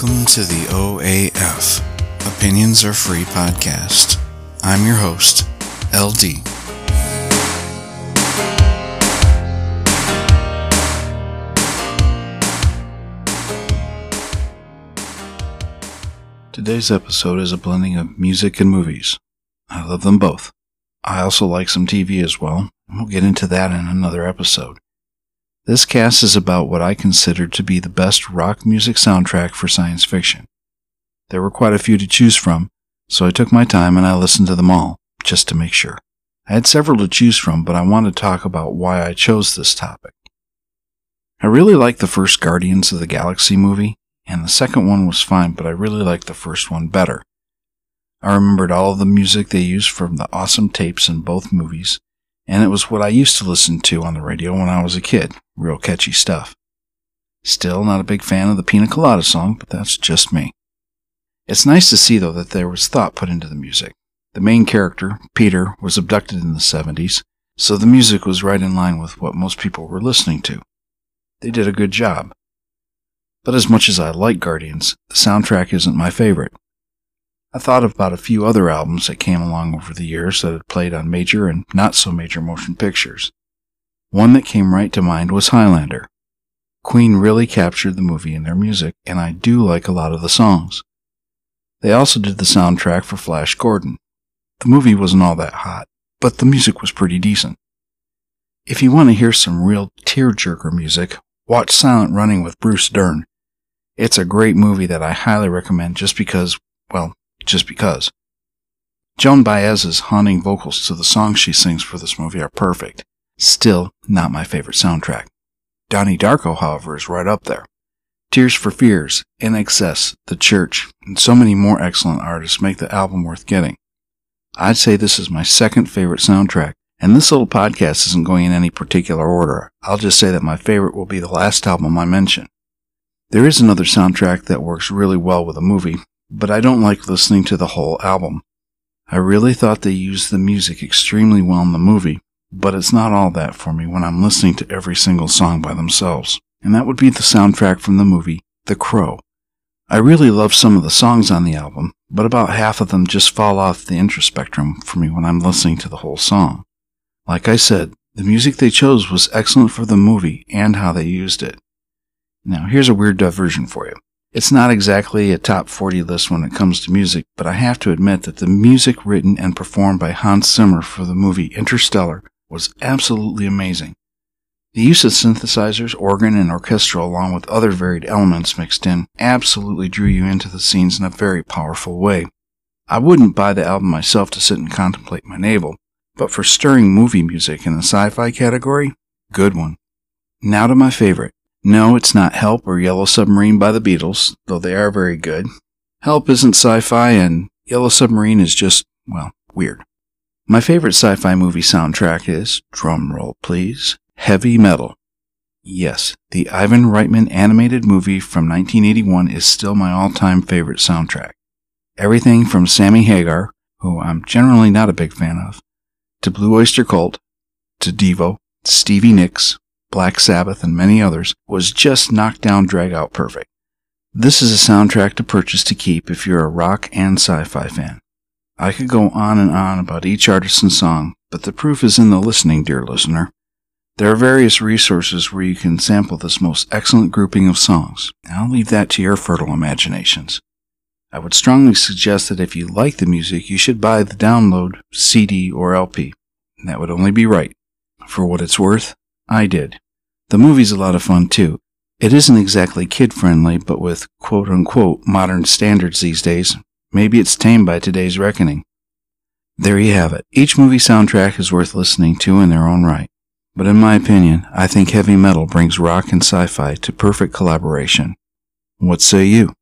Welcome to the OAF Opinions Are Free podcast. I'm your host, LD. Today's episode is a blending of music and movies. I love them both. I also like some TV as well, we'll get into that in another episode. This cast is about what I consider to be the best rock music soundtrack for science fiction. There were quite a few to choose from, so I took my time and I listened to them all, just to make sure. I had several to choose from, but I want to talk about why I chose this topic. I really liked the first Guardians of the Galaxy movie, and the second one was fine, but I really liked the first one better. I remembered all of the music they used from the awesome tapes in both movies, and it was what I used to listen to on the radio when I was a kid. Real catchy stuff. Still not a big fan of the Pina Colada song, but that's just me. It's nice to see, though, that there was thought put into the music. The main character, Peter, was abducted in the 70s, so the music was right in line with what most people were listening to. They did a good job. But as much as I like Guardians, the soundtrack isn't my favorite. I thought about a few other albums that came along over the years that had played on major and not so major motion pictures. One that came right to mind was Highlander. Queen really captured the movie in their music, and I do like a lot of the songs. They also did the soundtrack for Flash Gordon. The movie wasn't all that hot, but the music was pretty decent. If you want to hear some real tearjerker music, watch Silent Running with Bruce Dern. It's a great movie that I highly recommend just because, well, just because. Joan Baez's haunting vocals to the songs she sings for this movie are perfect. Still, not my favorite soundtrack. Donnie Darko, however, is right up there. Tears for Fears, INXS, The Church, and so many more excellent artists make the album worth getting. I'd say this is my second favorite soundtrack, and this little podcast isn't going in any particular order. I'll just say that my favorite will be the last album I mention. There is another soundtrack that works really well with a movie, but I don't like listening to the whole album. I really thought they used the music extremely well in the movie, but it's not all that for me when I'm listening to every single song by themselves. And that would be the soundtrack from the movie The Crow. I really love some of the songs on the album, but about half of them just fall off the interest spectrum for me when I'm listening to the whole song. Like I said, the music they chose was excellent for the movie and how they used it. Now, here's a weird diversion for you. It's not exactly a top 40 list when it comes to music, but I have to admit that the music written and performed by Hans Zimmer for the movie Interstellar was absolutely amazing. The use of synthesizers, organ, and orchestra, along with other varied elements mixed in, absolutely drew you into the scenes in a very powerful way. I wouldn't buy the album myself to sit and contemplate my navel, but for stirring movie music in the sci fi category, good one. Now to my favorite. No, it's not Help or Yellow Submarine by the Beatles, though they are very good. Help isn't sci fi, and Yellow Submarine is just, well, weird. My favorite sci fi movie soundtrack is, drumroll please, Heavy Metal. Yes, the Ivan Reitman animated movie from 1981 is still my all time favorite soundtrack. Everything from Sammy Hagar, who I'm generally not a big fan of, to Blue Oyster Cult, to Devo, Stevie Nicks, Black Sabbath, and many others, was just knocked down, drag out perfect. This is a soundtrack to purchase to keep if you're a rock and sci fi fan. I could go on and on about each artist and song, but the proof is in the listening, dear listener. There are various resources where you can sample this most excellent grouping of songs. I'll leave that to your fertile imaginations. I would strongly suggest that if you like the music, you should buy the download, CD, or LP. That would only be right. For what it's worth, I did. The movie's a lot of fun too. It isn't exactly kid friendly, but with quote unquote modern standards these days, maybe it's tame by today's reckoning. There you have it. Each movie soundtrack is worth listening to in their own right. But in my opinion, I think heavy metal brings rock and sci fi to perfect collaboration. What say you?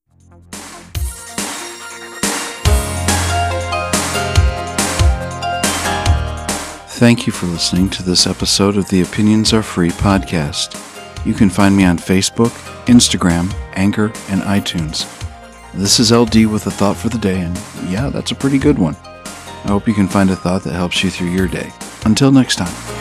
Thank you for listening to this episode of the Opinions Are Free podcast. You can find me on Facebook, Instagram, Anchor, and iTunes. This is LD with a thought for the day, and yeah, that's a pretty good one. I hope you can find a thought that helps you through your day. Until next time.